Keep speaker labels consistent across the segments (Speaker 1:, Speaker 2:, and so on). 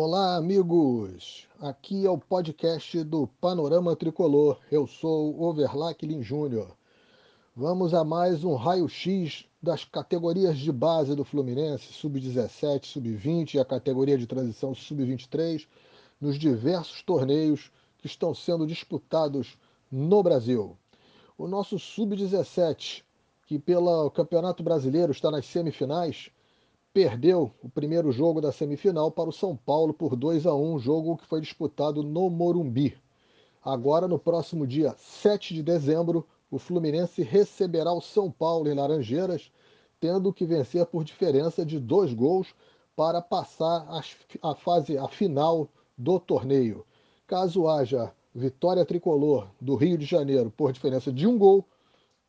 Speaker 1: Olá, amigos! Aqui é o podcast do Panorama Tricolor. Eu sou o Overlack Lin Júnior. Vamos a mais um raio-x das categorias de base do Fluminense, sub-17, sub-20 e a categoria de transição sub-23, nos diversos torneios que estão sendo disputados no Brasil. O nosso sub-17, que pelo Campeonato Brasileiro está nas semifinais, perdeu o primeiro jogo da semifinal para o São Paulo por 2 a 1, jogo que foi disputado no Morumbi. Agora, no próximo dia 7 de dezembro, o Fluminense receberá o São Paulo em Laranjeiras, tendo que vencer por diferença de dois gols para passar a fase a final do torneio. Caso haja vitória tricolor do Rio de Janeiro por diferença de um gol,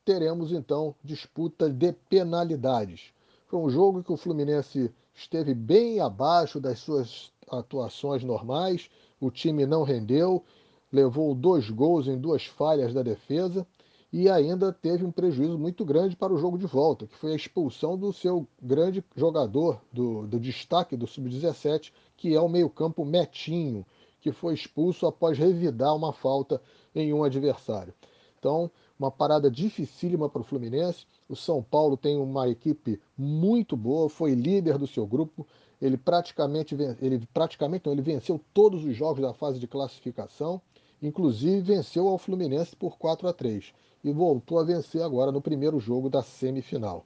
Speaker 1: teremos então disputa de penalidades. Foi um jogo que o Fluminense esteve bem abaixo das suas atuações normais, o time não rendeu, levou dois gols em duas falhas da defesa e ainda teve um prejuízo muito grande para o jogo de volta, que foi a expulsão do seu grande jogador, do, do destaque do Sub-17, que é o meio-campo Metinho, que foi expulso após revidar uma falta em um adversário. Então, uma parada dificílima para o Fluminense. O São Paulo tem uma equipe muito boa, foi líder do seu grupo. Ele praticamente, ele praticamente não, ele venceu todos os jogos da fase de classificação, inclusive venceu ao Fluminense por 4 a 3 e voltou a vencer agora no primeiro jogo da semifinal.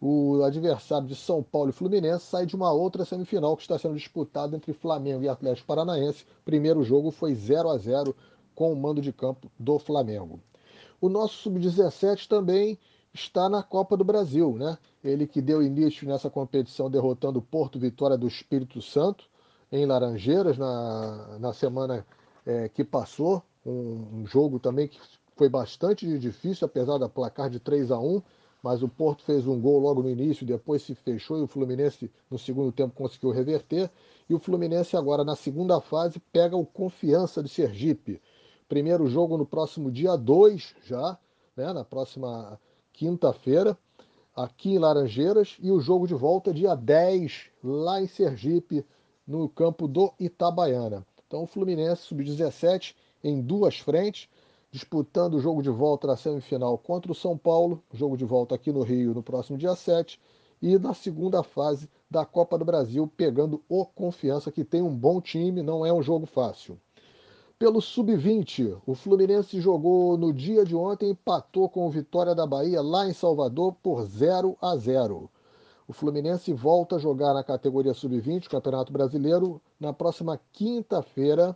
Speaker 1: O adversário de São Paulo e Fluminense sai de uma outra semifinal que está sendo disputada entre Flamengo e Atlético Paranaense. Primeiro jogo foi 0 a 0 com o mando de campo do Flamengo. O nosso sub-17 também está na Copa do Brasil, né? Ele que deu início nessa competição derrotando o Porto Vitória do Espírito Santo em Laranjeiras na, na semana é, que passou. Um, um, jogo também que foi bastante difícil, apesar da placar de 3 a 1 mas o Porto fez um gol logo no início, depois se fechou e o Fluminense no segundo tempo conseguiu reverter. E o Fluminense agora na segunda fase pega o Confiança de Sergipe. Primeiro jogo no próximo dia 2 já, né, na próxima quinta-feira, aqui em Laranjeiras, e o jogo de volta dia 10, lá em Sergipe, no campo do Itabaiana. Então o Fluminense sub-17 em duas frentes, disputando o jogo de volta na semifinal contra o São Paulo, jogo de volta aqui no Rio no próximo dia 7, e na segunda fase da Copa do Brasil, pegando o Confiança, que tem um bom time, não é um jogo fácil. Pelo Sub-20, o Fluminense jogou no dia de ontem empatou com o Vitória da Bahia lá em Salvador por 0 a 0. O Fluminense volta a jogar na categoria Sub-20, Campeonato Brasileiro, na próxima quinta-feira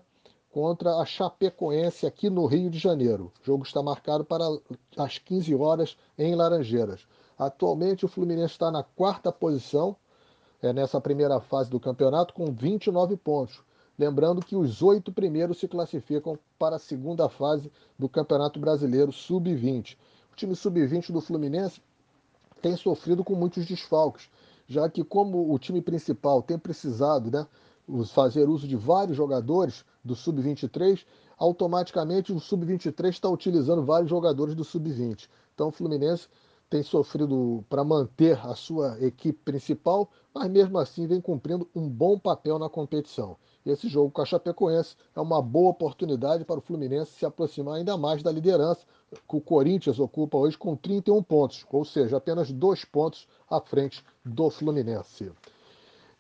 Speaker 1: contra a Chapecoense aqui no Rio de Janeiro. O jogo está marcado para as 15 horas em Laranjeiras. Atualmente o Fluminense está na quarta posição é, nessa primeira fase do campeonato com 29 pontos. Lembrando que os oito primeiros se classificam para a segunda fase do Campeonato Brasileiro Sub-20. O time Sub-20 do Fluminense tem sofrido com muitos desfalques, já que como o time principal tem precisado né, fazer uso de vários jogadores do Sub-23, automaticamente o Sub-23 está utilizando vários jogadores do Sub-20. Então o Fluminense tem sofrido para manter a sua equipe principal, mas mesmo assim vem cumprindo um bom papel na competição. Esse jogo com a Chapecoense é uma boa oportunidade para o Fluminense se aproximar ainda mais da liderança, que o Corinthians ocupa hoje com 31 pontos, ou seja, apenas dois pontos à frente do Fluminense.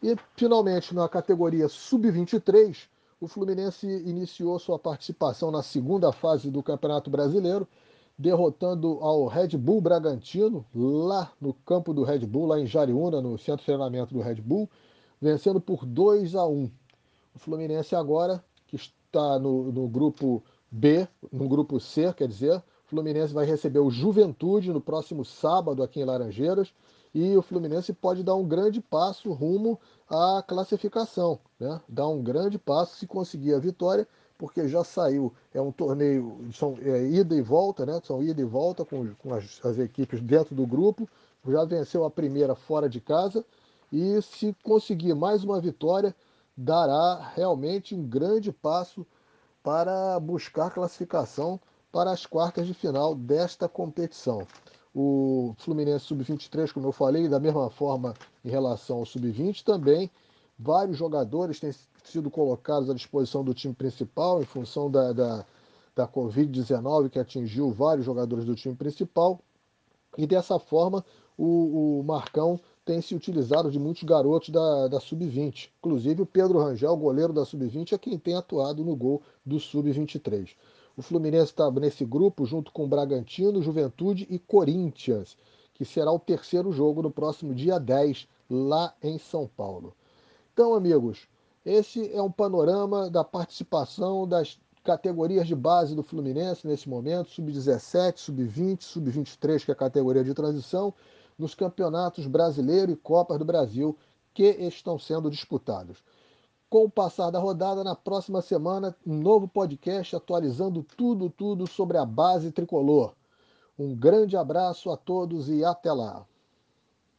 Speaker 1: E, finalmente, na categoria Sub-23, o Fluminense iniciou sua participação na segunda fase do Campeonato Brasileiro, derrotando ao Red Bull Bragantino, lá no campo do Red Bull, lá em Jariúna, no centro de treinamento do Red Bull, vencendo por 2 a 1. O Fluminense agora, que está no, no grupo B, no grupo C, quer dizer, o Fluminense vai receber o Juventude no próximo sábado aqui em Laranjeiras e o Fluminense pode dar um grande passo rumo à classificação, né? Dar um grande passo se conseguir a vitória, porque já saiu, é um torneio, são é, ida e volta, né? São ida e volta com, com as, as equipes dentro do grupo, já venceu a primeira fora de casa e se conseguir mais uma vitória, dará realmente um grande passo para buscar classificação para as quartas de final desta competição. O Fluminense Sub-23, como eu falei, da mesma forma em relação ao Sub-20, também Vários jogadores têm sido colocados à disposição do time principal em função da, da, da Covid-19 que atingiu vários jogadores do time principal. E dessa forma, o, o Marcão tem se utilizado de muitos garotos da, da Sub-20. Inclusive o Pedro Rangel, goleiro da Sub-20, é quem tem atuado no gol do Sub-23. O Fluminense está nesse grupo junto com Bragantino, Juventude e Corinthians, que será o terceiro jogo no próximo dia 10, lá em São Paulo. Então, amigos, esse é um panorama da participação das categorias de base do Fluminense nesse momento, sub-17, sub-20, sub-23, que é a categoria de transição, nos campeonatos brasileiro e Copas do Brasil que estão sendo disputados. Com o passar da rodada, na próxima semana, um novo podcast atualizando tudo, tudo sobre a base tricolor. Um grande abraço a todos e até lá.